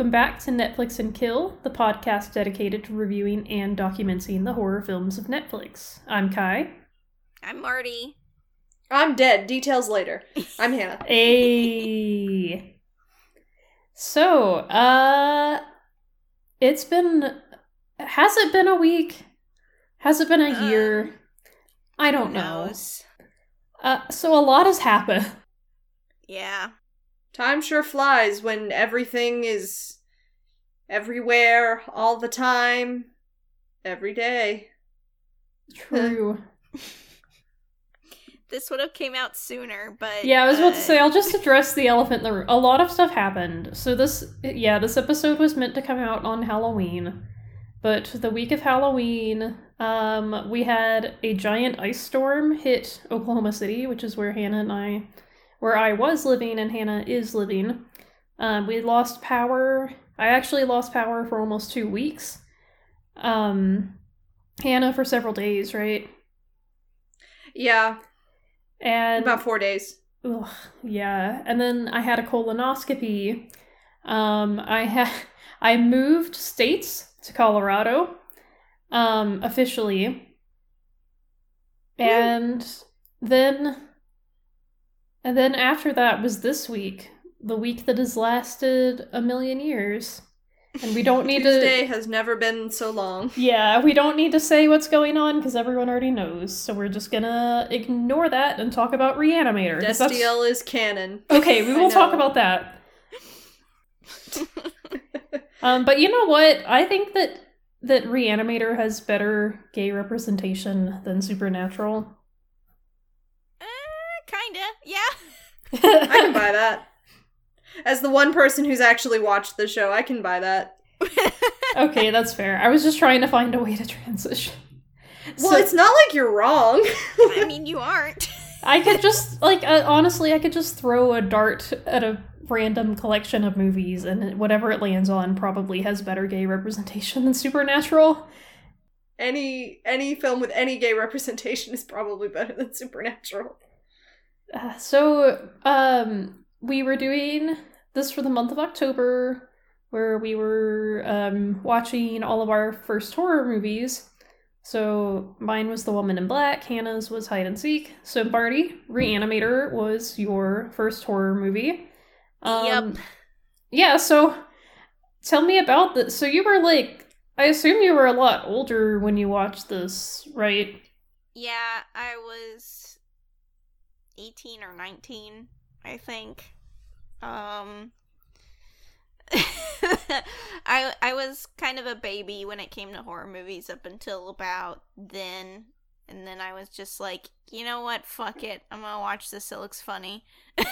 Welcome back to Netflix and Kill, the podcast dedicated to reviewing and documenting the horror films of Netflix. I'm Kai. I'm Marty. I'm dead. Details later. I'm Hannah. Hey. So, uh it's been has it been a week? Has it been a year? Um, I don't know. Uh so a lot has happened. Yeah. Time sure flies when everything is everywhere, all the time, every day. True. This would have came out sooner, but Yeah, I was about to uh, say, I'll just address the elephant in the room. A lot of stuff happened. So, this, yeah, this episode was meant to come out on Halloween. But the week of Halloween, um, we had a giant ice storm hit Oklahoma City, which is where Hannah and I, where I was living and Hannah is living. Um, we lost power. I actually lost power for almost two weeks. Um, Hannah for several days, right? Yeah, And about four days. Ugh, yeah, and then I had a colonoscopy. Um, I had I moved states to Colorado, um, officially, and then and then after that was this week, the week that has lasted a million years, and we don't need to. Tuesday has never been so long. Yeah, we don't need to say what's going on because everyone already knows. So we're just gonna ignore that and talk about Reanimator. Destiel is canon. Okay, we will talk about that. Um, but you know what? I think that that Reanimator has better gay representation than Supernatural. uh, kinda. Yeah. I can buy that. As the one person who's actually watched the show, I can buy that. okay, that's fair. I was just trying to find a way to transition. Well, So- it's not like you're wrong. I mean, you aren't. I could just like uh, honestly, I could just throw a dart at a random collection of movies, and whatever it lands on probably has better gay representation than Supernatural. any any film with any gay representation is probably better than Supernatural. Uh, so, um, we were doing this for the month of October, where we were um, watching all of our first horror movies. So, mine was The Woman in Black, Hannah's was Hide and Seek. So, Marty, Reanimator was your first horror movie. Um, Yep. Yeah, so tell me about this. So, you were like, I assume you were a lot older when you watched this, right? Yeah, I was 18 or 19, I think. Um I I was kind of a baby when it came to horror movies up until about then. And then I was just like, you know what? Fuck it. I'm gonna watch this. It looks funny.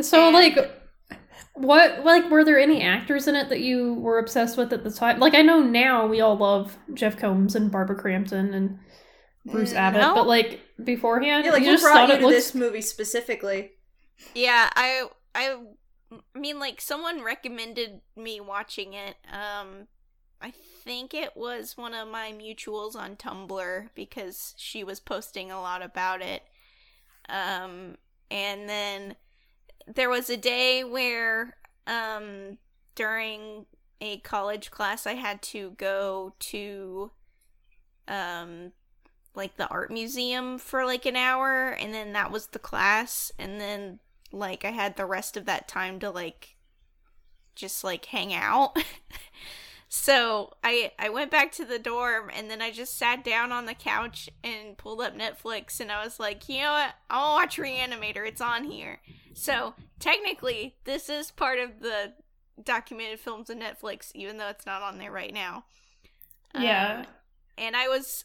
So And- like what like were there any actors in it that you were obsessed with at the time? Like I know now we all love Jeff Combs and Barbara Crampton and Bruce Mm, Abbott, no. but like beforehand, Yeah, like you just brought thought you it to looked this movie specifically? Yeah, I I I mean like someone recommended me watching it. Um I think it was one of my mutuals on Tumblr because she was posting a lot about it. Um and then there was a day where um during a college class I had to go to um like the art museum for like an hour and then that was the class and then like I had the rest of that time to like just like hang out. so I I went back to the dorm and then I just sat down on the couch and pulled up Netflix and I was like, you know what? I'll watch Reanimator. It's on here. So technically this is part of the documented films of Netflix, even though it's not on there right now. Yeah. Um, and I was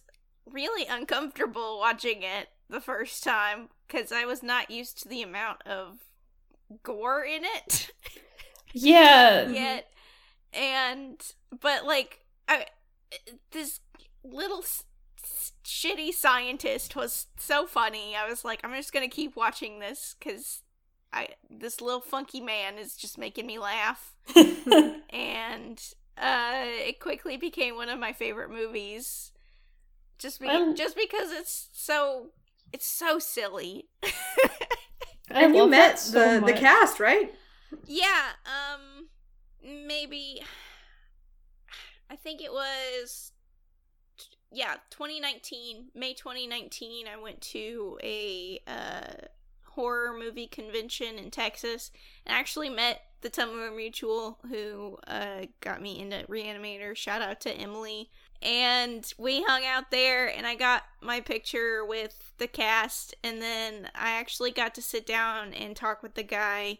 really uncomfortable watching it the first time because I was not used to the amount of gore in it Yeah. yet. And, but like, I, this little s- s- shitty scientist was so funny. I was like, I'm just gonna keep watching this because I, this little funky man is just making me laugh and uh, it quickly became one of my favorite movies. Just be- Um, just because it's so it's so silly. And you met so the the cast, right? Yeah, um maybe I think it was yeah, 2019, May 2019, I went to a uh horror movie convention in Texas and actually met the Tumblr Mutual who uh got me into Reanimator. Shout out to Emily. And we hung out there and I got my picture with the cast and then I actually got to sit down and talk with the guy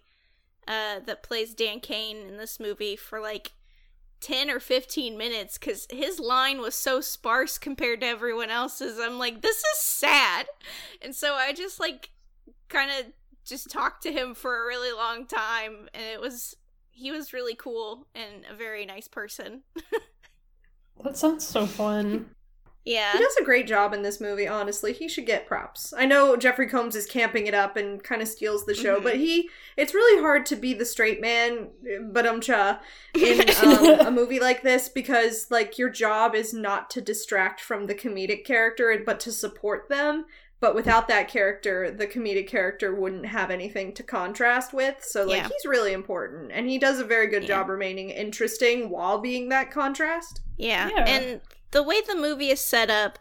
uh, that plays Dan Cain in this movie for like 10 or 15 minutes because his line was so sparse compared to everyone else's. I'm like, this is sad. And so I just like kind of just talked to him for a really long time and it was he was really cool and a very nice person. That sounds so fun. yeah. He does a great job in this movie, honestly. He should get props. I know Jeffrey Combs is camping it up and kind of steals the show, Mhm. but he it's really hard to be the straight man, but um cha in um, a movie like this because like your job is not to distract from the comedic character but to support them. But without that character, the comedic character wouldn't have anything to contrast with. So like Yeah. he's really important and he does a very good Yeah. job remaining interesting while being that contrast. Yeah. Yeah. And the way the movie is set up,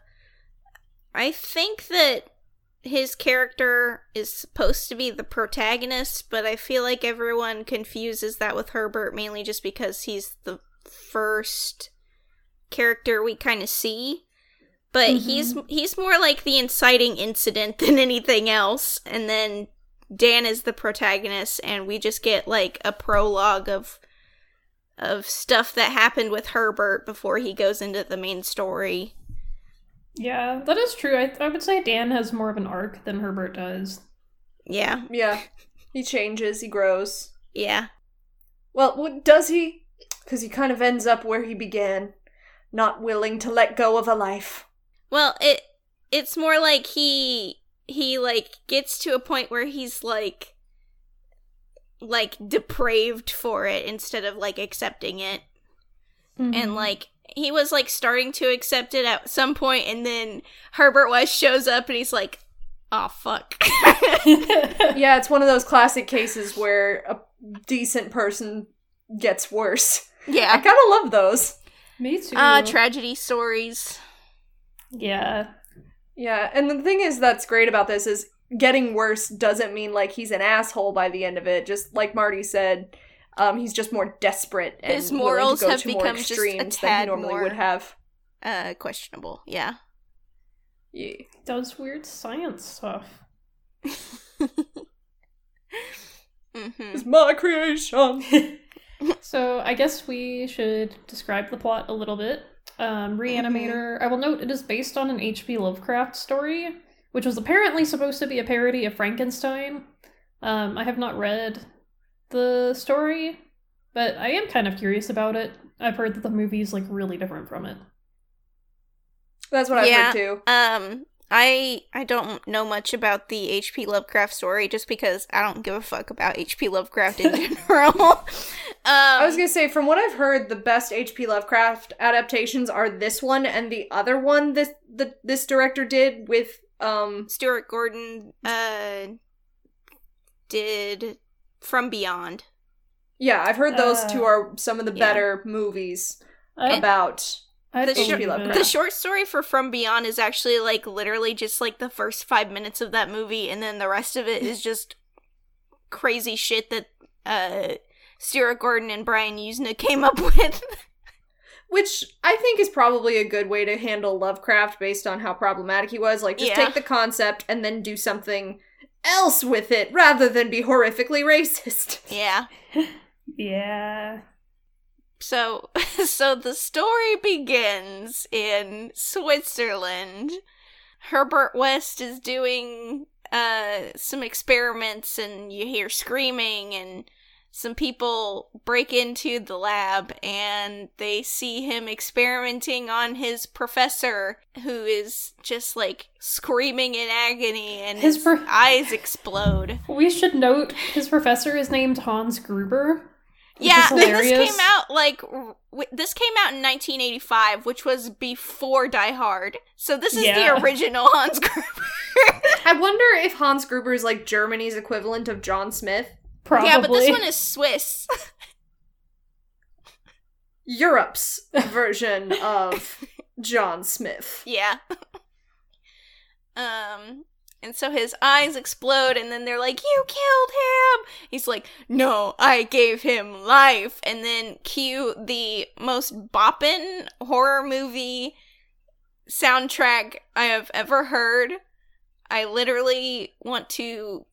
I think that his character is supposed to be the protagonist, but I feel like everyone confuses that with Herbert mainly just because he's the first character we kind of see. But he's mm-hmm. he's more like the inciting incident than anything else, and then Dan is the protagonist, and we just get like a prologue of of stuff that happened with Herbert before he goes into the main story. Yeah, that is true. I, I would say Dan has more of an arc than Herbert does. Yeah, Yeah. He changes, he grows. yeah, Well, what does he? Because he kind of ends up where he began, not willing to let go of a life. Well, it it's more like he he like gets to a point where he's like like depraved for it instead of like accepting it. Mm-hmm. And like he was like starting to accept it at some point and then Herbert West shows up and he's like, "Oh fuck." Yeah, it's one of those classic cases where a decent person gets worse. Yeah. I kind of love those. Me too. Uh tragedy stories. Yeah. Yeah, and the thing is that's great about this is getting worse doesn't mean like he's an asshole by the end of it. Just like Marty said, um, he's just more desperate and His willing morals to go have to more become just a extremes than he normally more- would have. Uh questionable. Yeah. Yeah. Does weird science stuff. mhm. It's my creation. So I guess we should describe the plot a little bit. Um, Reanimator. I will note it is based on an H.P. Lovecraft story, which was apparently supposed to be a parody of Frankenstein. Um, I have not read the story, but I am kind of curious about it. I've heard that the movie is like really different from it. That's what I've Yeah. heard too. Um, I I don't know much about the H.P. Lovecraft story just because I don't give a fuck about H.P. Lovecraft in general. Um, I was gonna say, from what I've heard, the best H.P. Lovecraft adaptations are this one and the other one this the this director did with um Stuart Gordon uh did From Beyond. yeah, I've heard those Uh, two are some of the yeah. better movies I, about I the believe short- Lovecraft. The short story for From Beyond is actually like literally just like the first five minutes of that movie, and then the rest of it is just crazy shit that uh Stuart Gordon and Brian Yuzna came up with. which I think is probably a good way to handle Lovecraft based on how problematic he was. Like, just Yeah. take the concept and then do something else with it rather than be horrifically racist. yeah. Yeah. So so the story begins in Switzerland. Herbert West is doing uh some experiments and you hear screaming and some people break into the lab and they see him experimenting on his professor who is just like screaming in agony and His his, pro- eyes explode. We should note his professor is named Hans Gruber. Yeah, is this came out like this came out in 1985, which was before Die Hard. So this is Yeah. the original Hans Gruber. I wonder if Hans Gruber is like Germany's equivalent of John Smith. Probably. Yeah, but this one is Swiss. Europe's version of John Smith. yeah. um and so his eyes explode and then they're like, "You killed him." He's like, "No, I gave him life." And then cue the most boppin' horror movie soundtrack I have ever heard. I literally want to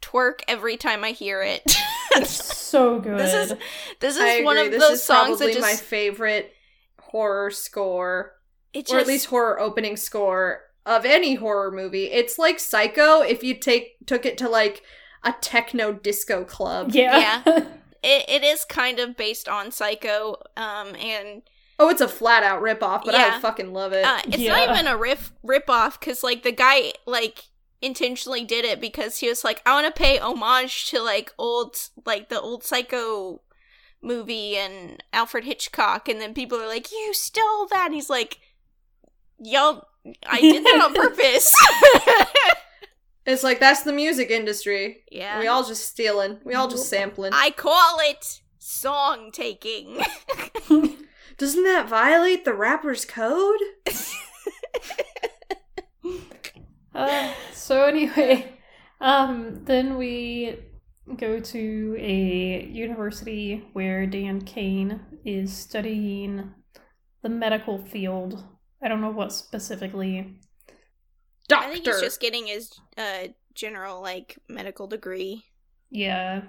twerk every time I hear it. It's so good. This is this is I one agree. of this those is songs that probably just my favorite horror score, it just or at least horror opening score of any horror movie. It's like Psycho if you take took it to like a techno disco club. yeah. it, it is kind of based on Psycho um and Oh, it's a flat out rip off, but Yeah. I fucking love it. Uh, it's Yeah. not even a riff rip off because like the guy like intentionally did it because he was like, I want to pay homage to like old like the old Psycho movie and Alfred Hitchcock, and then people are like, you stole that. And he's like, y'all, I did that on purpose. it's like that's the music industry. yeah, We all just stealing. We all just sampling. I call it song taking. Doesn't that violate the rapper's code? Uh, so anyway, um, then we go to a university where Dan Cain is studying the medical field. I don't know what specifically. Doctor. I think he's just getting his uh general like medical degree. Yeah.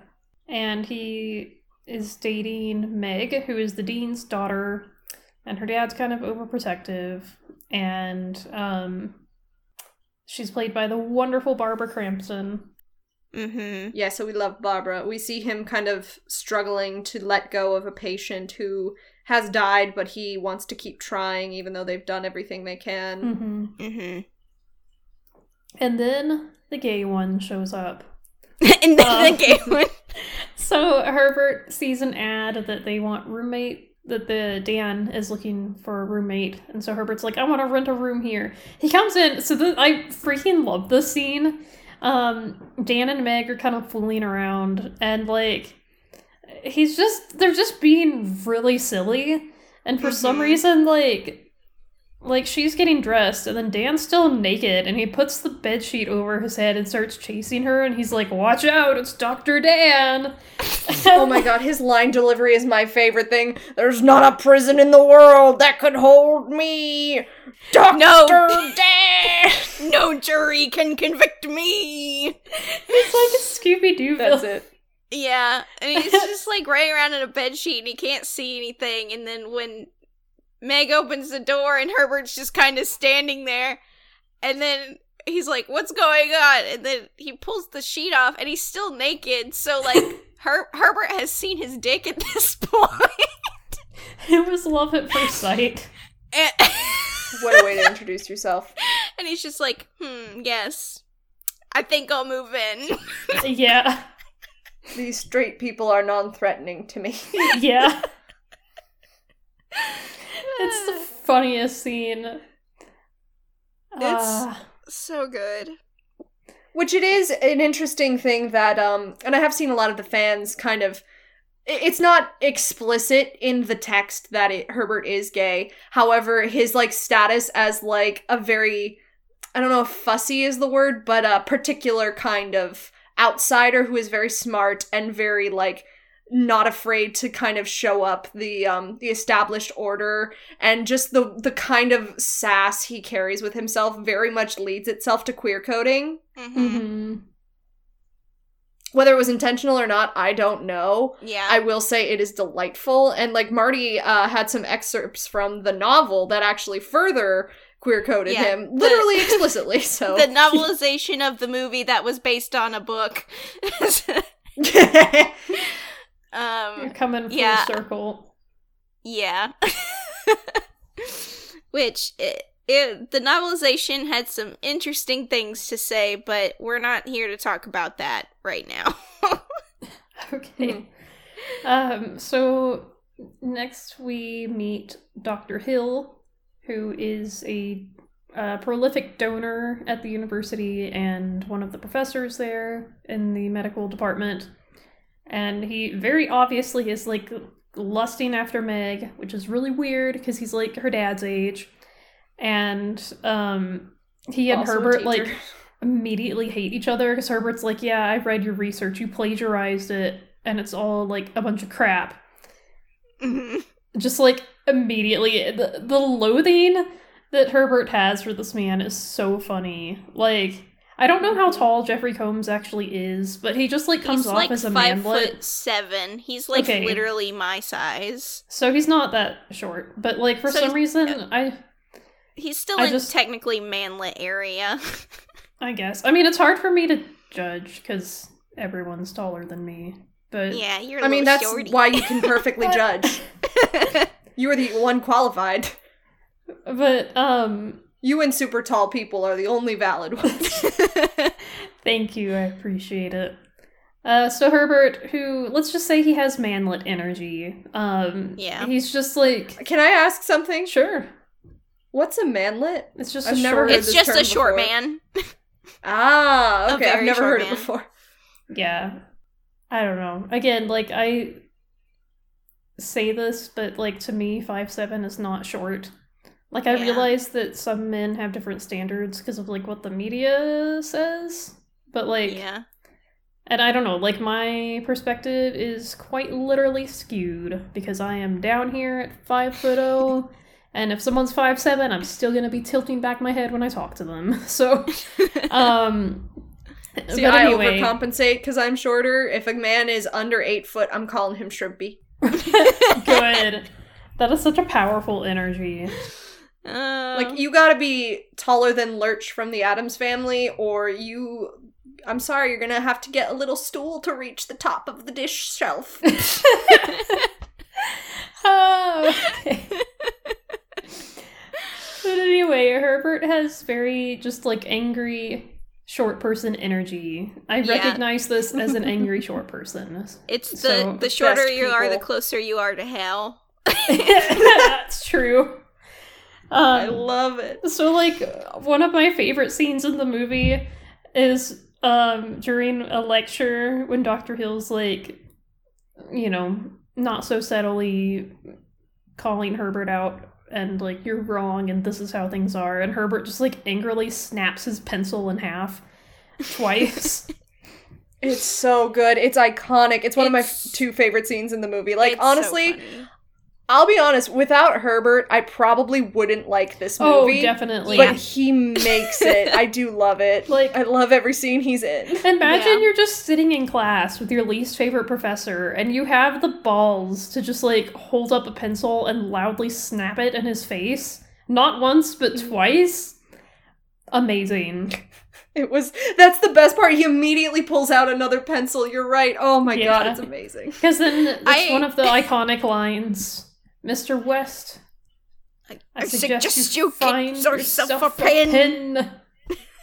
And he is dating Meg, who is the dean's daughter, and her dad's kind of overprotective. And um, she's played by the wonderful Barbara Crampton. Mm-hmm. Yeah, so we love Barbara. We see him kind of struggling to let go of a patient who has died, but he wants to keep trying even though they've done everything they can. Mm-hmm. Mm-hmm. And then the gay one shows up. and then Um, the game one. So Herbert sees an ad that they want roommate that the Dan is looking for a roommate, and so Herbert's like, "I want to rent a room here." He comes in, so I freaking love this scene. Um, Dan and Meg are kind of fooling around, and like, he's just they're just being really silly, and for some Mhm. reason, like. Like she's getting dressed, and then Dan's still naked, and he puts the bed sheet over his head and starts chasing her. And he's like, "Watch out! It's Doctor Dan!" Oh my god, his line delivery is my favorite thing. There's not a prison in the world that could hold me. Dr. No. Dan! no jury can convict me. It's like a Scooby Doo. That's it. Yeah, and he's just like running around in a bed sheet and he can't see anything. And then when Meg opens the door and Herbert's just kind of standing there, and then he's like, "What's going on?" And then he pulls the sheet off and he's still naked. So like Her- Herbert has seen his dick at this point. It was love at first sight. and, What a way to introduce yourself. and he's just like, "Hmm, yes, I think I'll move in." yeah, These straight people are non threatening to me. yeah. It's the funniest scene. Ah, so good. Which it is an interesting thing that, um, and I have seen a lot of the fans kind of. It's not explicit in the text that it, Herbert is gay. However, his like status as like a very, I don't know if fussy is the word, but a particular kind of outsider who is very smart and very like not afraid to kind of show up the um the established order and just the the kind of sass he carries with himself very much leads itself to queer coding hmm mhm. whether it was intentional or not i don't know Yeah. i will say it is delightful and like marty uh had some excerpts from the novel that actually further queer coded Yeah, him the- literally explicitly so the novelization of the movie that was based on a book. You're um, coming full yeah. circle. yeah. Which it, it, the novelization had some interesting things to say, but we're not here to talk about that right now. Okay. Um, so next we meet Dr. Hill, who is a uh, prolific donor at the university and one of the professors there in the medical department. And he very obviously is like lusting after Meg, which is really weird because he's like her dad's age, and um, he and Also Herbert like immediately hate each other because Herbert's like, yeah, I read your research, you plagiarized it, and it's all like a bunch of crap. Mhm. Just like immediately, the, the loathing that Herbert has for this man is so funny. Like, I don't know how tall Jeffrey Combs actually is, but he just like comes He's off like as a five manlet. foot seven. He's like Okay. literally my size. So he's not that short, but like for So some he's- reason, I He's still I in just- technically manlet area. I guess I mean it's hard for me to judge because everyone's taller than me. But yeah, you're. a I mean, that's shorty. why you can perfectly judge. You are the one qualified. but um, You and super tall people are the only valid ones. thank you, I appreciate it. Uh, so Herbert, who let's just say he has manlet energy. Um, Yeah. he's just like Can I ask something? sure. What's a manlet? It's just I've a never short. heard it's this just a short before. man. Ah, okay. I've never heard man. it before. yeah i don't know again like i say this but like to me five seven is not short like i Yeah. realize that some men have different standards because of like what the media says but like yeah. and i don't know like my perspective is quite literally skewed because i am down here at five foot oh and if someone's five seven i'm still gonna be tilting back my head when i talk to them so um See, but I overcompensate because I'm shorter. If a man is under eight foot, I'm calling him shrimpy. Good. That is such a powerful energy. Uh, Like you gotta be taller than Lurch from the Addams family, or you. I'm sorry, you're gonna have to get a little stool to reach the top of the dish shelf. oh, okay. but anyway, Herbert has very just like angry short person energy. I Yeah. recognize this as an angry short person. it's the so, the shorter you are, the closer you are to hell. That's true. I Um, love it. So like one of my favorite scenes in the movie is um during a lecture when Dr. Hill's like you know, not so subtly calling Herbert out and like you're wrong and this is how things are and Herbert just like angrily snaps his pencil in half twice. It's so good. It's iconic. It's one of my f- two favorite scenes in the movie. Like It's so honestly, funny. I'll be honest. Without Herbert, I probably wouldn't like this movie. oh, movie. definitely. But he makes it. I do love it. Like- I love every scene he's in. Imagine Yeah. you're just sitting in class with your least favorite professor and you have the balls to just like hold up a pencil and loudly snap it in his face. Not once, but Mm-hmm. twice. Amazing. It was that's the best part. He immediately pulls out another pencil. You're right. Oh my god, it's amazing. Because then it's I- one of the iconic lines Mr. West, I, I suggest you find yourself a pen.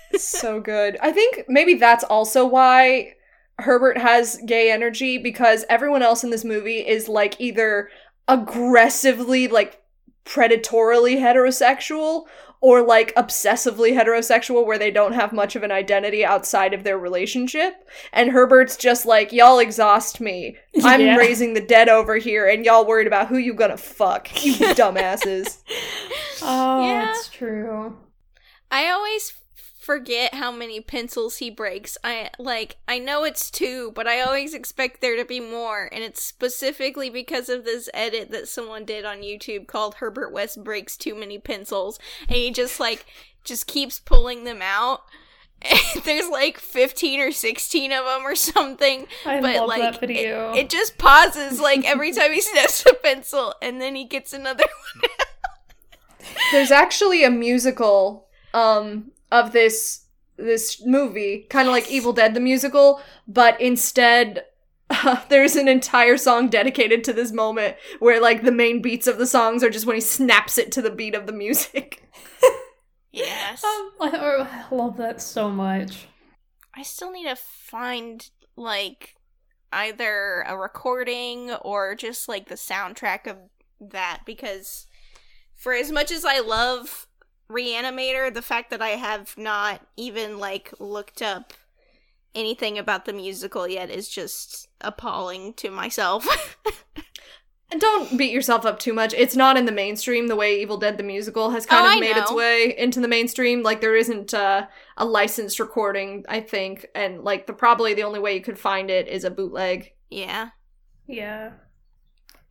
so good. I think maybe that's also why Herbert has gay energy because everyone else in this movie is like either aggressively like predatorily heterosexual or like obsessively heterosexual where they don't have much of an identity outside of their relationship and Herbert's just like y'all exhaust me. I'm Yeah. raising the dead over here and y'all worried about who you gonna fuck. You dumbasses. Oh, Yeah. it's true. I always forget how many pencils he breaks. I like I know it's two, but I always expect there to be more, and it's specifically because of this edit that someone did on YouTube called Herbert West breaks too many pencils, and he just like just keeps pulling them out. There's like 15 or 16 of them or something. I but love like that video. It, it just pauses like every time he snaps a pencil and then he gets another one. There's actually a musical um of this this movie, kind of like Evil Dead the musical, but instead there's an entire song dedicated to this moment where like the main beats of the songs are just when he snaps it to the beat of the music. Yes. Um, I, I love that so much. I still need to find like either a recording or just like the soundtrack of that because for as much as I love Reanimator, the fact that I have not even like looked up anything about the musical yet is just appalling to myself. And don't beat yourself up too much. It's not in the mainstream the way Evil Dead the musical has kind Oh, of I made its way into the mainstream. Like there isn't uh, a licensed recording, I think, and like the probably the only way you could find it is a bootleg. yeah. Yeah.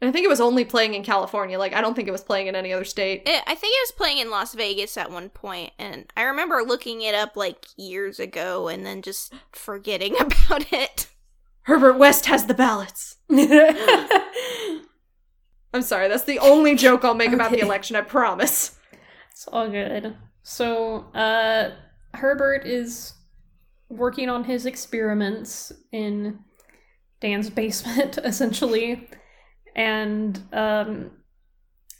I think it was only playing in California. Like I don't think it was playing in any other state. It, I think it was playing in Las Vegas at one point, and I remember looking it up like years ago and then just forgetting about it. Herbert West has the ballots. I'm sorry, that's the only joke I'll make about the election, I promise. It's all good. So, uh, Herbert is working on his experiments in Dan's basement, essentially. And, um,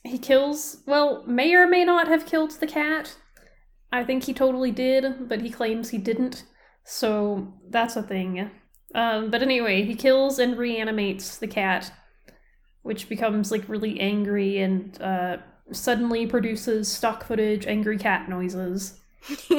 he kills, well, may or may not have killed the cat. I think he totally did, but he claims he didn't. So, that's a thing. Um, but anyway, he kills and reanimates the cat, which becomes, like, really angry and, uh, suddenly produces stock footage angry cat noises.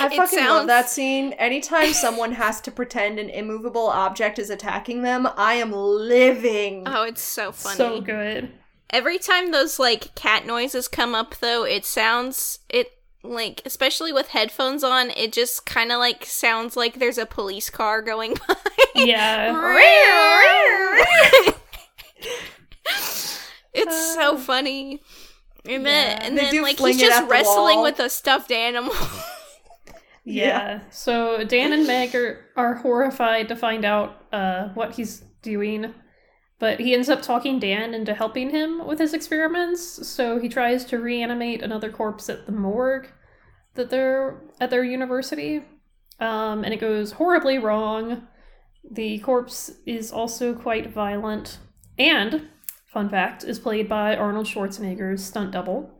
I It fucking love that scene. Anytime someone has to pretend an immovable object is attacking them, I am living. Oh, it's so funny. So good. Every time those like cat noises come up though, it sounds it like especially with headphones on, it just kind of like sounds like there's a police car going by. Yeah. it's so uh. funny. And then, Yeah. and They then like he's just at the wrestling with a stuffed animal. Yeah. So Dan and Meg are, are horrified to find out uh, what he's doing. But he ends up talking Dan into helping him with his experiments. So he tries to reanimate another corpse at the morgue that they're at their university. Um, and it goes horribly wrong. The corpse is also quite violent. And, fun fact, is played by Arnold Schwarzenegger's stunt double.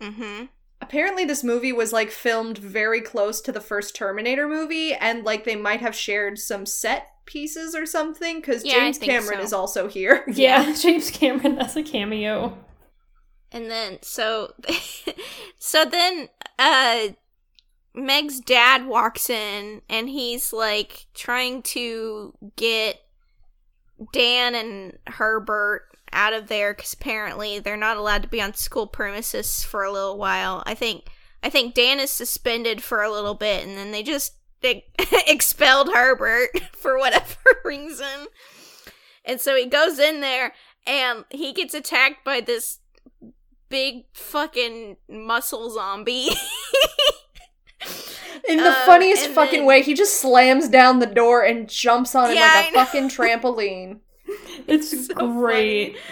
mm-hmm. Apparently, this movie was like filmed very close to the first Terminator movie, and like they might have shared some set pieces or something, because Yeah, James Cameron so. is also here. Yeah, James Cameron as a cameo. And then so so then uh Meg's dad walks in and he's like trying to get Dan and Herbert out of there cuz apparently they're not allowed to be on school premises for a little while. I think I think Dan is suspended for a little bit and then they just e- expelled Herbert for whatever reason. And so he goes in there and he gets attacked by this big fucking muscle zombie. In the Um, funniest fucking then- way, he just slams down the door and jumps on it like a fucking trampoline. It's so great. funny.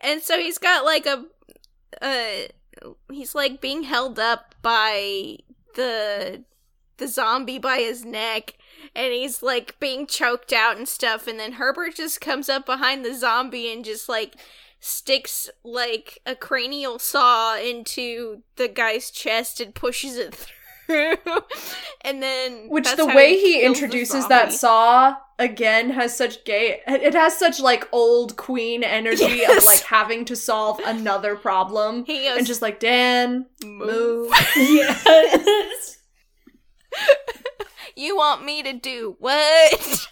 And so he's got like a uh he's like being held up by the the zombie by his neck and he's like being choked out and stuff and then Herbert just comes up behind the zombie and just like sticks like a cranial saw into the guy's chest and pushes it through. and then Which the way he the introduces that saw again has such gay. It has such like old queen energy Yes. of like having to solve another problem. he goes And just like Dan, move. move. Yes. You want me to do what?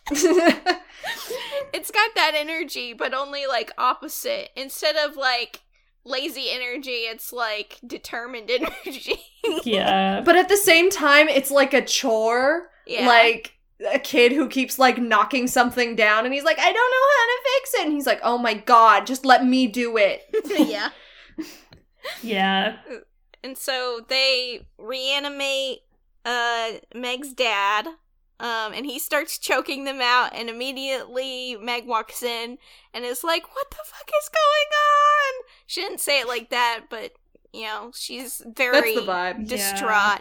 it's got that energy, but only like opposite. Instead of like lazy energy, it's like determined energy. yeah. but at the same time, it's like a chore. yeah. Like a kid who keeps like knocking something down and he's like, I don't know how to fix it. And he's like, oh my god, just let me do it. yeah. Yeah. And so they reanimate uh Meg's dad. Um, and he starts choking them out, and immediately Meg walks in and is like, What the fuck is going on? She didn't say it like that, but you know, she's very That's the vibe. distraught.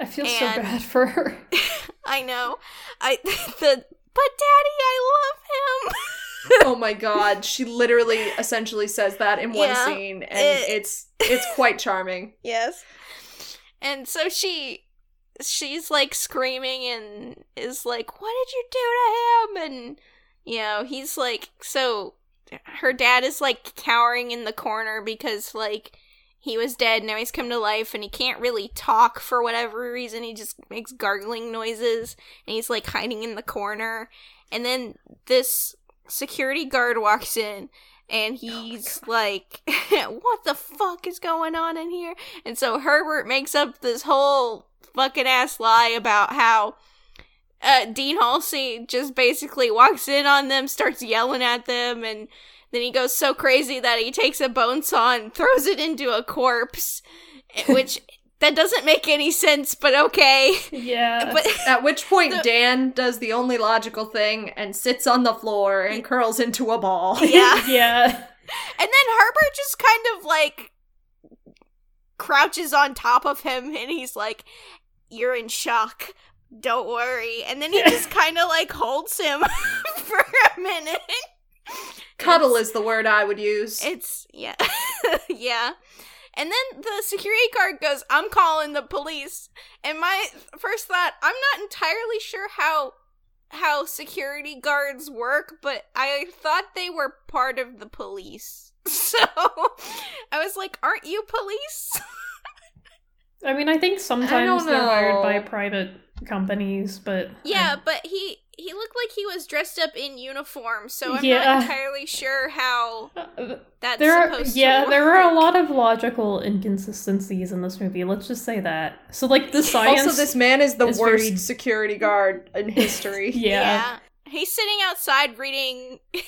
I feel so bad for her. I know. I the but daddy, I love him. oh my god, she literally essentially says that in one Yeah, scene and it- it's it's quite charming. yes. And so she she's like screaming and is like, "What did you do to him?" and you know, he's like so her dad is like cowering in the corner because like he was dead, now he's come to life, and he can't really talk for whatever reason. He just makes gargling noises, and he's like hiding in the corner. And then this security guard walks in, and oh he's like, What the fuck is going on in here? And so Herbert makes up this whole fucking ass lie about how uh, Dean Halsey just basically walks in on them, starts yelling at them, and then he goes so crazy that he takes a bone saw and throws it into a corpse, which that doesn't make any sense, but okay. Yeah. But At which point, The- Dan does the only logical thing and sits on the floor and curls into a ball. yeah. yeah. And then Herbert just kind of like crouches on top of him and he's like, You're in shock. Don't worry. And then he just kind of like holds him for a minute. Cuddle is the word I would use. It's, yeah. yeah. And then the security guard goes, I'm calling the police. And my first thought, I'm not entirely sure how how security guards work, but I thought they were part of the police. So I was like, aren't you police? I mean, I think sometimes they're hired by private companies, but yeah, but he he looked like he was dressed up in uniform, so I'm Yeah. not entirely sure how Uh, that's there are supposed yeah to there are a lot of logical inconsistencies in this movie. Let's just say that. So like the science. also, this man is the is worst very- security guard in history. yeah. He's sitting outside reading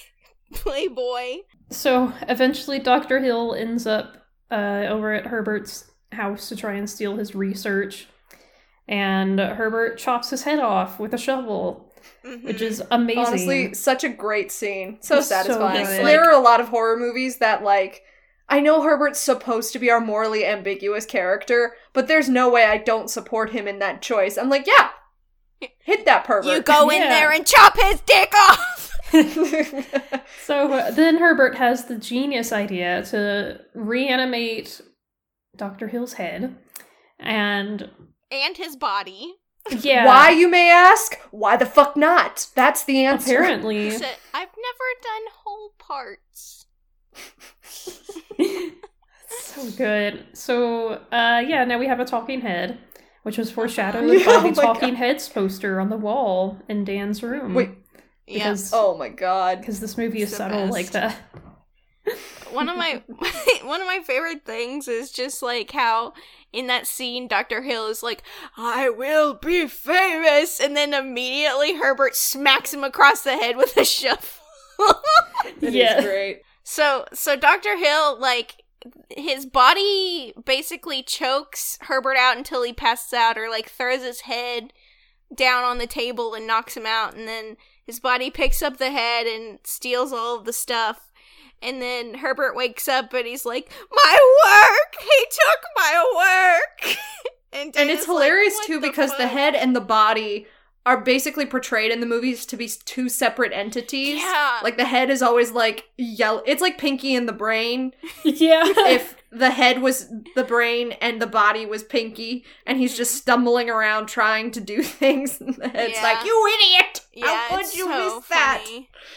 Playboy. So eventually, Doctor Hill ends up uh, over at Herbert's house to try and steal his research, and Herbert chops his head off with a shovel, which Mhm. is amazing. Honestly, such a great scene. So It's so satisfying. good. there are a lot of horror movies that like I know Herbert's supposed to be our morally ambiguous character, but there's no way I don't support him in that choice. I'm like, yeah. Hit that pervert. you go in Yeah. there and chop his dick off. So uh, then Herbert has the genius idea to reanimate Dr. Hill's head. And and his body. yeah. Why, you may ask? Why the fuck not? That's the answer. Apparently. So, I've never done whole parts. so good. So, uh, yeah, now we have a talking head, which was foreshadowed Yeah, by oh the my talking God. heads poster on the wall in Dan's room. Wait. Yeah. Oh my god. because this movie is It's the subtle like best. that. One of my one of my favorite things is just like how in that scene Dr. Hill is like, I will be famous and then immediately Herbert smacks him across the head with a shovel. It is Yeah. great. so so Dr. Hill like his body basically chokes Herbert out until he passes out or like throws his head down on the table and knocks him out and then his body picks up the head and steals all of the stuff and then Herbert wakes up and he's like my work he took my work and, And it's hilarious "What too because the fuck?" head and the body are basically portrayed in the movies to be two separate entities. yeah Like the head is always like yellow. It's like Pinky and the Brain. yeah. if the head was the brain and the body was Pinky, and he's just mm-hmm. stumbling around trying to do things, and the head's Yeah. like, "You idiot! yeah How could you so miss that?"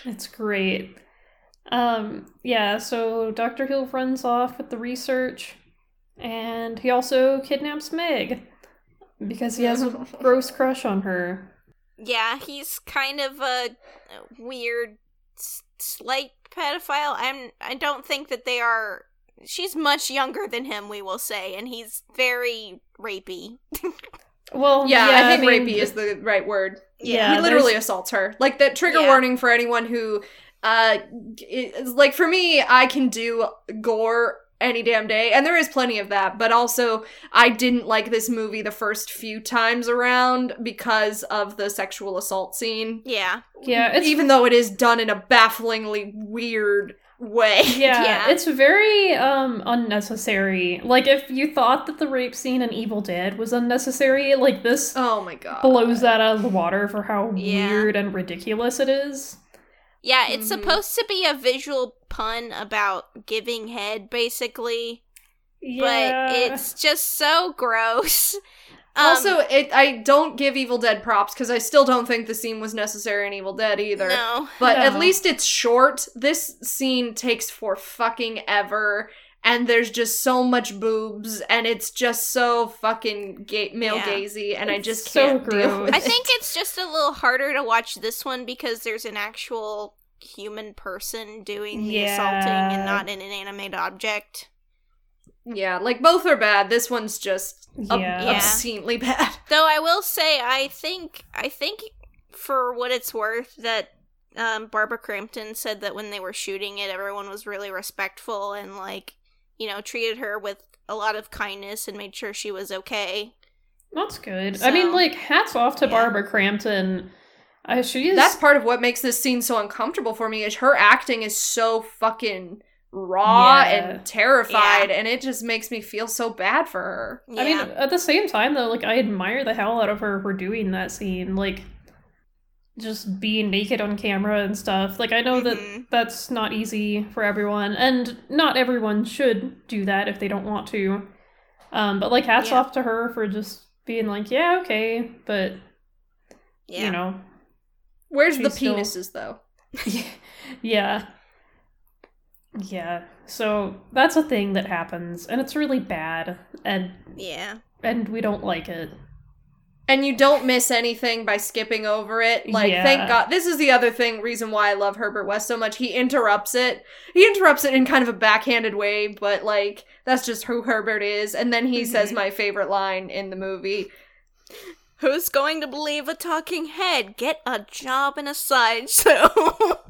It's great. Um, yeah, so Dr. Hill runs off with the research, and he also kidnaps Meg because he has a gross crush on her. Yeah, he's kind of a weird, slight pedophile. I'm. I don't think that they are. She's much younger than him, we will say, and he's very rapey. Well, Yeah, yeah, I think mean, rapey is the right word. Yeah, he literally there's- assaults her. Like that trigger Yeah. warning for anyone who, uh, is, like for me, I can do gore any damn day, and there is plenty of that. But also, I didn't like this movie the first few times around because of the sexual assault scene. Yeah, Yeah, it's even though it is done in a bafflingly weird way. yeah, Yeah. it's very um unnecessary. Like if you thought that the rape scene in Evil Dead was unnecessary, like this Oh my god. blows that out of the water for how Yeah. weird and ridiculous it is. Yeah. It's Mhm. supposed to be a visual pun about giving head, basically, Yeah. but it's just so gross. Um, also, it I don't give Evil Dead props because I still don't think the scene was necessary in Evil Dead either. no. But at least it's short. This scene takes for fucking ever. and there's just so much boobs and it's just so fucking gay, male Yeah. gazy and I just so can't deal with I it. think it's just a little harder to watch this one because there's an actual human person doing the assaulting and not an inanimate object. Yeah, like both are bad. This one's just ob- Yeah. Yeah. obscenely bad. Though I will say, I think I think for what it's worth, that um, Barbara Crampton said that when they were shooting it, everyone was really respectful and like you know treated her with a lot of kindness and made sure she was okay. That's good. I mean, like, hats off to Yeah. Barbara Crampton. Uh, she is. That's part of what makes this scene so uncomfortable for me is her acting is so fucking raw Yeah. and terrified and it just makes me feel so bad for her. Yeah, I mean, at the same time, though, like, I admire the hell out of her for doing that scene. Like, just being naked on camera and stuff. Like, I know that Mhm. that's not easy for everyone, and not everyone should do that if they don't want to. Um, but, like, hats Yeah. off to her for just being like, yeah, okay, but, yeah. you know, Where's the She's still- penises though? yeah. Yeah. So that's a thing that happens and it's really bad and yeah. and we don't like it. And you don't miss anything by skipping over it. Like, Yeah. thank God. This is the other thing, reason why I love Herbert West so much. He interrupts it. He interrupts it in kind of a backhanded way, but like, that's just who Herbert is. And then he says Mhm. my favorite line in the movie. Who's going to believe a talking head? Get a job in a sideshow.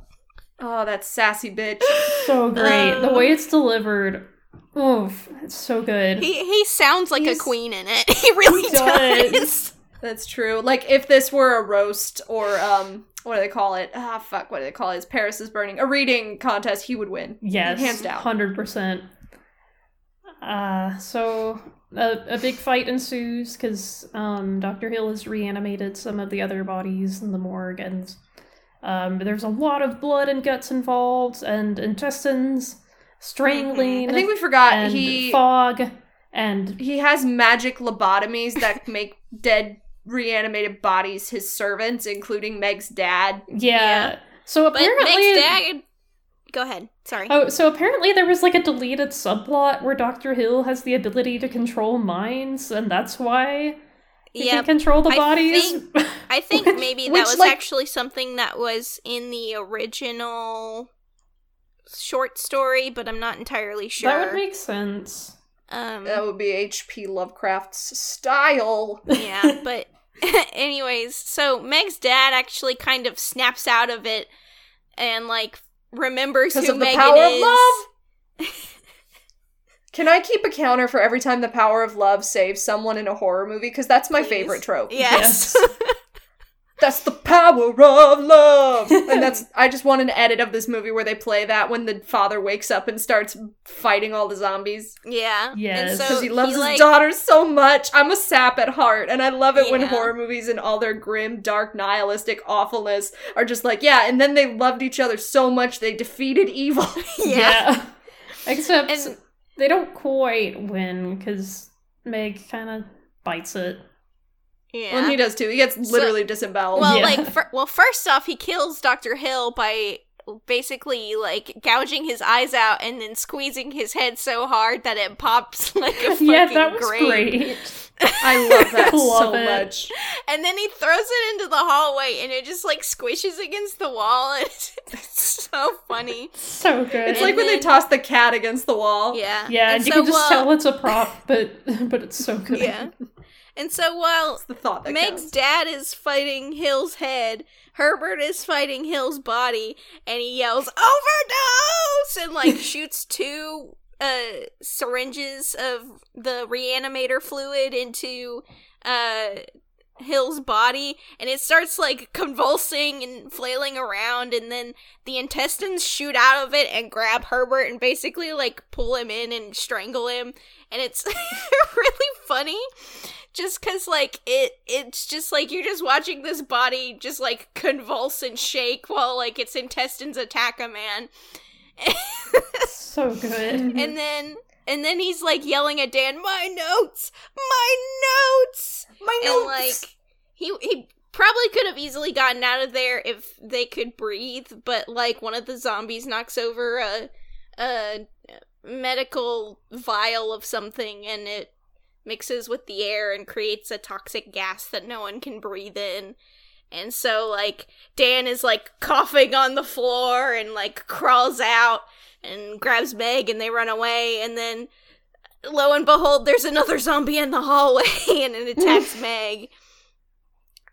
Oh, that sassy bitch. So great. the way Uh. it's delivered. Oof, it's so good. he he sounds like He's- a queen in it. He really He does. does. That's true. Like if this were a roast or um what do they call it? Ah fuck, what do they call it? It's Paris is burning. A reading contest, he would win. yes. Hands down. 100%. Uh, so a, a big fight ensues because um, Dr. Hill has reanimated some of the other bodies in the morgue, and um, there's a lot of blood and guts involved, and intestines, strangling, I think we forgot and he fog, and he has magic lobotomies that make dead reanimated bodies his servants, including Meg's dad. yeah. Yeah. So But apparently, Meg's dad. Go ahead. Sorry. Oh, so apparently there was like a deleted subplot where Dr. Hill has the ability to control minds, and that's why he yeah, can control the I bodies. I think Which- maybe that which, was like- actually something that was in the original short story, but I'm not entirely sure. That would make sense. um, That would be H.P. Lovecraft's style. yeah, but anyways, so Meg's dad actually kind of snaps out of it and like remembers who of the Megan power of love? Can I keep a counter for every time the power of love saves someone in a horror movie? Because that's my Please. favorite trope. Yes. That's the power of love. and that's I just want an edit of this movie where they play that when the father wakes up and starts fighting all the zombies. yeah. Yes. And so Because he loves his like, daughter so much. I'm a sap at heart, and I love it when horror movies and all their grim, dark, nihilistic awfulness are just like, yeah, and then they loved each other so much they defeated evil. Yeah. Except And- they don't quite win because Meg kind of bites it. Yeah. Well, he does too. He gets literally disemboweled. Well, Yeah. like, fir- well, first off, he kills Doctor Hill by basically like gouging his eyes out and then squeezing his head so hard that it pops like a fucking yeah, that was grape. great. I love that Love so it. much. And then he throws it into the hallway, and it just like squishes against the wall. And it's, it's so funny. So good. It's And like when they toss the cat against the wall. Yeah, yeah, And and you so can just while- tell it's a prop, but but it's so good. Yeah, and so while the thought that Meg's counts. dad is fighting Hill's head. Herbert is fighting Hill's body, and he yells "overdose" and like shoots two uh syringes of the reanimator fluid into uh Hill's body, and it starts like convulsing and flailing around, and then the intestines shoot out of it and grab Herbert and basically like pull him in and strangle him, and it's really funny just because like it it's just like you're just watching this body just like convulse and shake while like its intestines attack a man. So good. and then and then he's like yelling at dan my notes! My notes! My notes! and like he he probably could have easily gotten out of there if they could breathe but like one of the zombies knocks over a a medical vial of something and it mixes with the air and creates a toxic gas that no one can breathe in. And so like Dan is like coughing on the floor and like crawls out and grabs Meg and they run away and then lo and behold there's another zombie in the hallway and it attacks Meg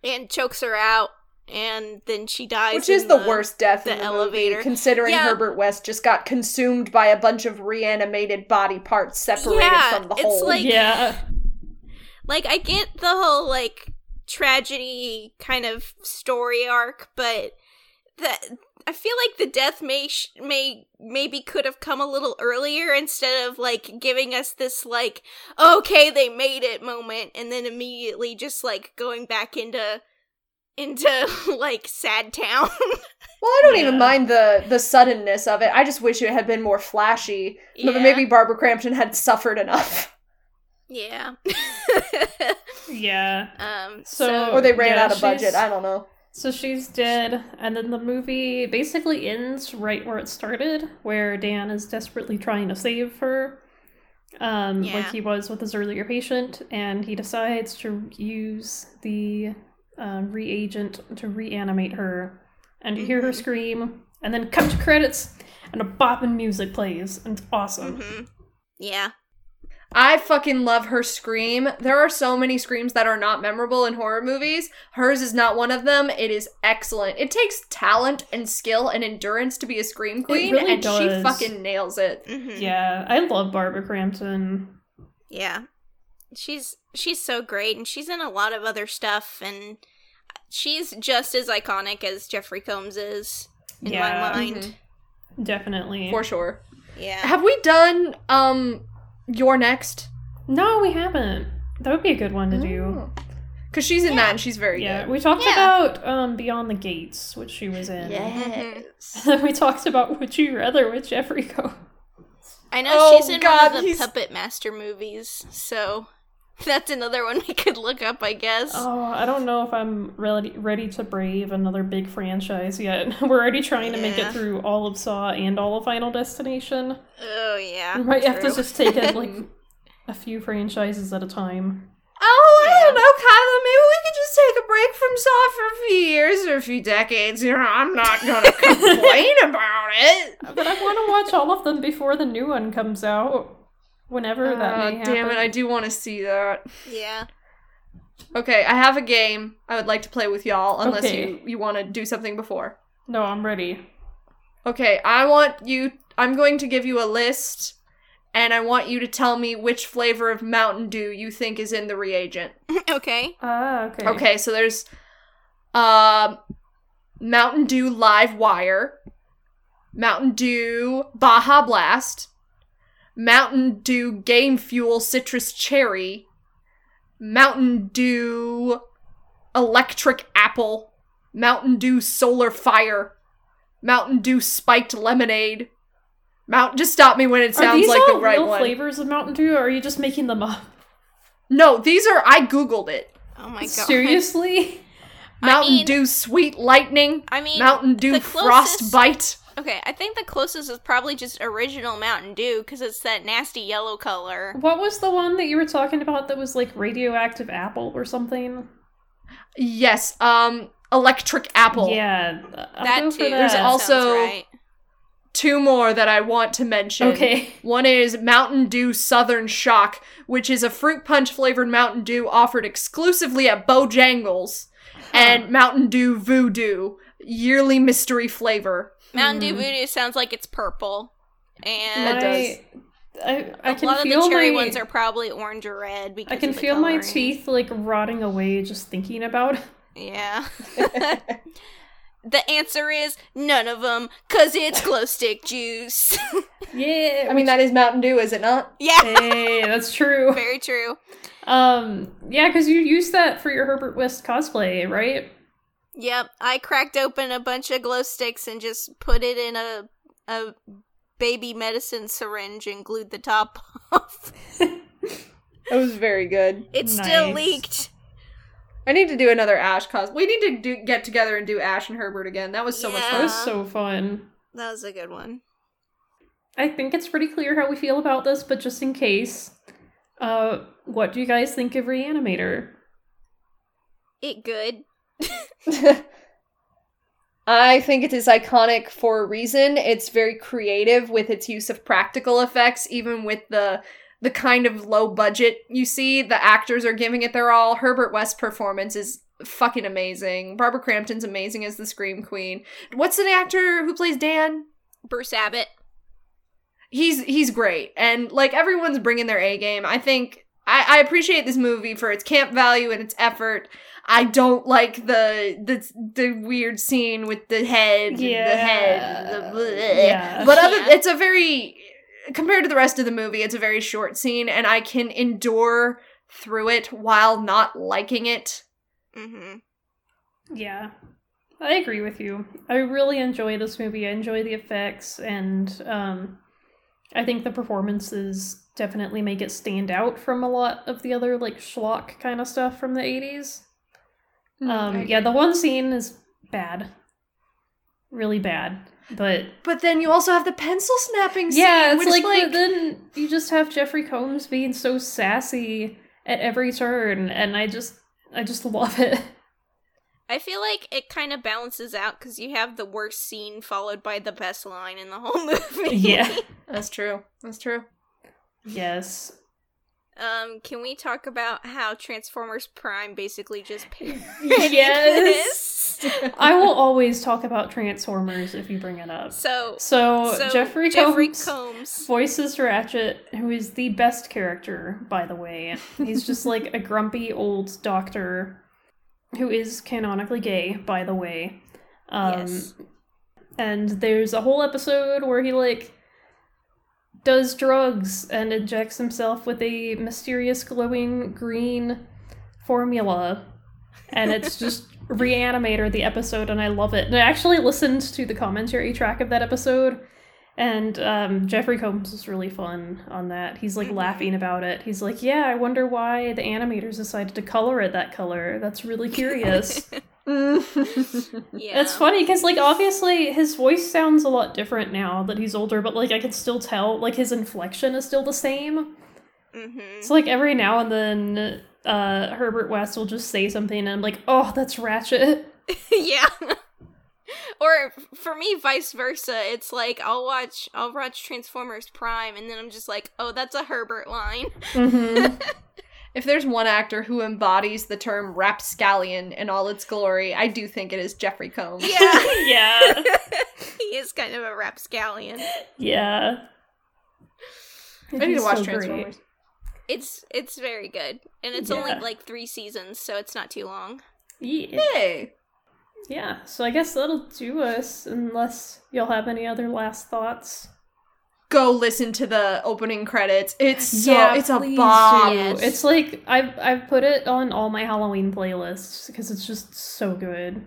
and chokes her out and then she dies Which is in the, worst death the in the elevator. movie, considering Yeah. Herbert West just got consumed by a bunch of reanimated body parts separated Yeah, from the it's whole. like- yeah. like I get the whole like tragedy kind of story arc, but that I feel like the death may sh- may maybe could have come a little earlier instead of like giving us this like okay they made it moment and then immediately just like going back into into like sad town. well, I don't even mind the the suddenness of it. I just wish it had been more flashy. But Maybe Barbara Crampton had suffered enough, yeah. Yeah. um So- so, or they ran Yeah, out of budget. I don't know. So she's dead, and then the movie basically ends right where it started, where Dan is desperately trying to save her, um, Yeah. like he was with his earlier patient, and he decides to use the um, reagent to reanimate her, and you hear her Mhm. scream, and then cut to credits, and a bopping music plays, and it's awesome. mhm. Yeah. I fucking love her scream. There are so many screams that are not memorable in horror movies. Hers is not one of them. It is excellent. It takes talent and skill and endurance to be a scream queen, really and she fucking nails it. mhm. Yeah, I love Barbara Crampton. Yeah. She's she's so great and she's in a lot of other stuff and she's just as iconic as Jeffrey Combs is in Yeah. my mind. Mhm. Definitely. For sure. Yeah. Have we done um You're Next? No, we haven't. That would be a good one to do. Because she's in Yeah. that and she's very Yeah, good. we talked Yeah. about um Beyond the Gates, which she was in. Yes. Then we talked about Would You Rather with Jeffrey Combs. I know Oh, she's in God, one of the he's- Puppet Master movies, so that's another one we could look up, I guess. Oh, I don't know if I'm ready ready to brave another big franchise yet. We're already trying to make it through all of Saw and all of Final Destination. Oh, yeah. We might have to just take it like a few franchises at a time. Oh, I don't know, Kyla. Maybe we could just take a break from Saw for a few years or a few decades. You know, I'm not gonna complain about it. But I want to watch all of them before the new one comes out. Whenever that Uh, may happen. damn it, I do want to see that. Yeah. Okay, I have a game I would like to play with y'all, unless Okay. you, you want to do something before. No, I'm ready. Okay, I want you. I'm going to give you a list, and I want you to tell me which flavor of Mountain Dew you think is in the reagent. okay. Ah, okay. Okay, so there's um Mountain Dew Live Wire, Mountain Dew Baja Blast, Mountain Dew Game Fuel Citrus Cherry, Mountain Dew Electric Apple, Mountain Dew Solar Fire, Mountain Dew Spiked Lemonade. Mount just stop me when it sounds these like all the right real one. flavors of Mountain Dew, or are you just making them up? No, these are I googled it. Oh my god. Seriously? I Mountain mean- Dew Sweet Lightning, I mean, Mountain Dew the Frost closest- Bite. Okay, I think the closest is probably just original Mountain Dew because it's that nasty yellow color. What was the one that you were talking about that was like radioactive apple or something? Yes, um, Electric Apple. Yeah, I'll that too. for There's that. that also- right. Two more that I want to mention. okay. One is Mountain Dew Southern Shock, which is a fruit punch flavored Mountain Dew offered exclusively at Bojangles, and Mountain Dew Voodoo, yearly mystery flavor. Mountain Dew. Voodoo sounds like it's purple, and It My- I, I a can lot of the cherry my, ones are probably orange or red. Because I can of the feel my teeth like rotting away just thinking about. it. Yeah. the answer is none of them, cause it's glow stick juice. Yeah, I mean, that is Mountain Dew, is it not? yeah, hey, that's true. very true. Um, yeah, because you used that for your Herbert West cosplay, right? Yep, I cracked open a bunch of glow sticks and just put it in a a baby medicine syringe and glued the top off. It was very good. It still leaked. I need to do another Ash cos. We need to do, get together and do Ash and Herbert again. That was so much Yeah. That fun. was so fun. That was a good one. I think it's pretty clear how we feel about this, but just in case, uh, what do you guys think of Reanimator? It good. I think it is iconic for a reason. It's very creative with its use of practical effects, even with the the kind of low budget you see. The actors are giving it their all. Herbert West's performance is fucking amazing. Barbara Crampton's amazing as the Scream Queen. What's the actor who plays Dan? Bruce Abbott. He's he's great, and like everyone's bringing their A game. I think I, I appreciate this movie for its camp value and its effort. I don't like the the the weird scene with the head, Yeah. the head, the. Yeah. But other, Yeah. it's a very compared to the rest of the movie, it's a very short scene, and I can endure through it while not liking it. Mm-hmm. Yeah, I agree with you. I really enjoy this movie. I enjoy the effects, and um, I think the performances definitely make it stand out from a lot of the other like schlock kind of stuff from the eighties. Hmm, Um, yeah, the one scene is bad, really bad. But But then you also have the pencil snapping scene, yeah, it's which like, like but then you just have Jeffrey Combs being so sassy at every turn, and I just, I just love it. I feel like it kind of balances out because you have the worst scene followed by the best line in the whole movie. Yeah. that's true. That's true. Yes. Um, can we talk about how Transformers Prime basically just paid Yes. I will always talk about Transformers if you bring it up. So, So, so Jeffrey, Jeffrey Combs, Combs. voices Ratchet, who is the best character, by the way. He's just like a grumpy old doctor who is canonically gay, by the way. Um, yes. and there's a whole episode where he like does drugs and injects himself with a mysterious glowing green formula. And it's just reanimator the episode and i love it. And i actually listened to the commentary track of that episode and um, jeffrey combs is really fun on that. He's like Mhm. laughing about it. He's like yeah i wonder why the animators decided to color it that color. That's really curious Yeah. it's funny because, like, obviously his voice sounds a lot different now that he's older, but like I can still tell, like his inflection is still the same. Mm-hmm. So like every now and then, uh, Herbert West will just say something, and I'm like, oh, that's Ratchet. yeah. or for me, vice versa. It's like I'll watch I'll watch Transformers Prime, and then I'm just like, oh, that's a Herbert line. Mm-hmm. If there's one actor who embodies the term rapscallion in all its glory, I do think it is Jeffrey Combs. Yeah. yeah, he is kind of a rapscallion. yeah. I need to watch so great. Transformers. It's it's very good, and it's Yeah. only like three seasons, so it's not too long. Yeah. Hey. yeah. So I guess that'll do us, unless y'all have any other last thoughts. Go listen to the opening credits. It's so Yeah, it's a please bomb. Yes. It's like I've I've put it on all my Halloween playlists because it's just so good.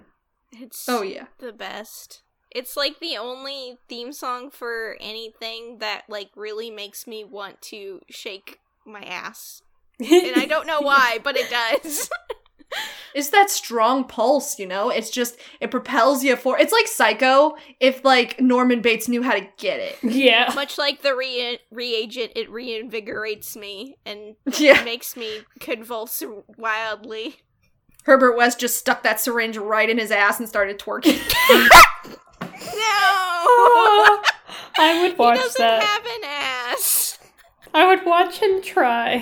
It's Oh yeah. the best. It's like the only theme song for anything that like really makes me want to shake my ass. And I don't know why, but it does. It's that strong pulse, you know? It's just it propels you for it's like Psycho if like Norman Bates knew how to get it. yeah. Much like the re- reagent, it reinvigorates me and Yeah. makes me convulse wildly. Herbert West just stuck that syringe right in his ass and started twerking. No! I would watch he watch doesn't that. have an ass. I would watch him try.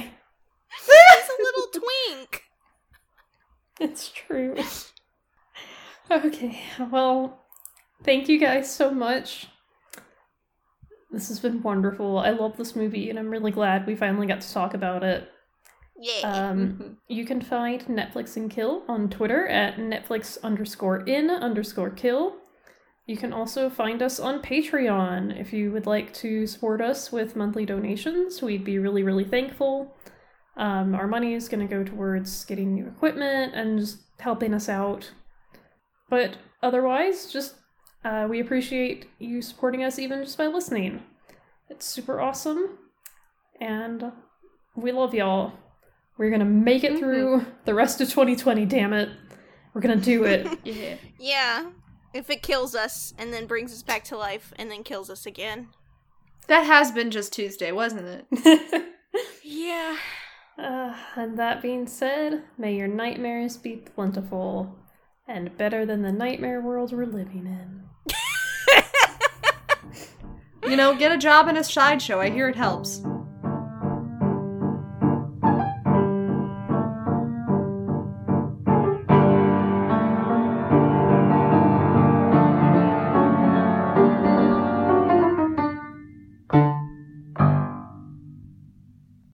He's a little twink. It's true. Okay, well, thank you guys so much. This has been wonderful. I love this movie, and I'm really glad we finally got to talk about it. Yeah. Um, you can find Netflix and Kill on Twitter at Netflix underscore in underscore kill. You can also find us on Patreon if you would like to support us with monthly donations. We'd be really, really thankful. Um, our money is going to go towards getting new equipment and just helping us out. But otherwise, just uh, we appreciate you supporting us even just by listening. It's super awesome. And we love y'all. We're gonna make it through the rest of 2020, damn it. We're gonna do it. yeah. yeah. If it kills us and then brings us back to life and then kills us again. That has been just Tuesday, wasn't it? Yeah. Uh, and that being said, may your nightmares be plentiful and better than the nightmare world we're living in. You know, get a job in a sideshow. I hear it helps.